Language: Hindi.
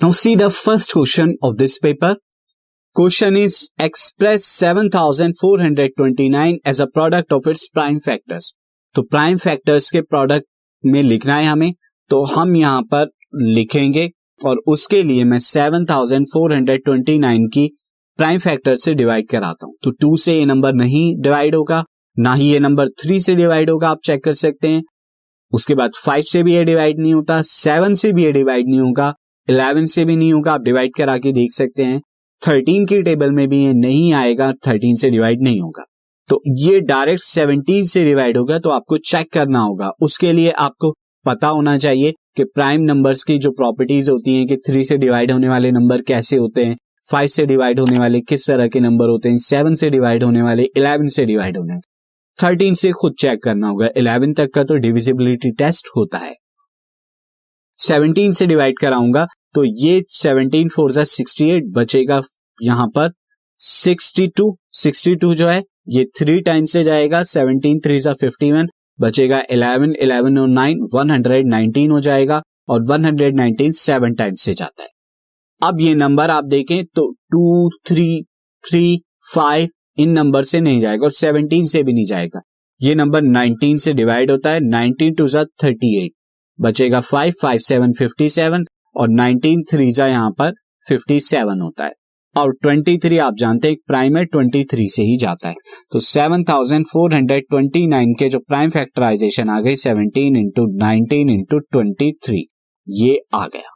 Now see the first question of this paper. Question is, express 7429 as a product of its prime factors. तो प्राइम फैक्टर्स के प्रोडक्ट में लिखना है हमें तो हम यहाँ पर लिखेंगे और उसके लिए मैं 7429 की प्राइम फैक्टर से डिवाइड कराता हूँ तो टू से ये नंबर नहीं डिवाइड होगा, ना ही ये नंबर थ्री से डिवाइड होगा, आप चेक कर सकते हैं उसके बाद फाइव से भी ये डिवाइड नहीं होता सेवन से भी ये डिवाइड नहीं होगा इलेवन से भी नहीं होगा, आप डिवाइड करा के देख सकते हैं। थर्टीन की टेबल में भी ये नहीं आएगा थर्टीन से डिवाइड नहीं होगा। तो ये डायरेक्ट सेवनटीन से डिवाइड होगा तो आपको चेक करना होगा। उसके लिए आपको पता होना चाहिए कि प्राइम नंबर्स की जो प्रॉपर्टीज़ होती हैं, कि थ्री से डिवाइड होने वाले नंबर कैसे होते हैं फाइव से डिवाइड होने वाले किस तरह के नंबर होते हैं सेवन से डिवाइड होने वाले इलेवन से डिवाइड होने थर्टीन से खुद चेक करना होगा। इलेवन तक का तो डिविजिबिलिटी टेस्ट होता है। सेवनटीन से डिवाइड कराऊँगा तो ये सेवनटीन फोर जा सिक्सटी एट बचेगा यहाँ पर सिक्सटी टू सिक्सटी टू जो है, ये थ्री टाइम से जाएगा सेवनटीन थ्री जा फिफ्टी वन बचेगा इलेवन इलेवन और नाइन वन हंड्रेड नाइनटीन हो जाएगा, और one hundred nineteen seven time से जाता है। अब ये नंबर आप देखें तो टू थ्री थ्री फाइव इन नंबर से नहीं जाएगा, और सेवनटीन से भी नहीं जाएगा। ये नंबर नाइनटीन से डिवाइड होता है नाइनटीन टू जा थर्टी एट बचेगा five five seven fifty seven और नाइनटीन थ्री जा यहाँ पर फिफ्टी सेवन होता है। और ट्वेंटी थ्री आप जानते हैं प्राइम है ट्वेंटी थ्री से ही जाता है। तो seven thousand four hundred twenty nine के जो प्राइम फैक्टराइजेशन आ गई seventeen into nineteen into twenty three ये आ गया।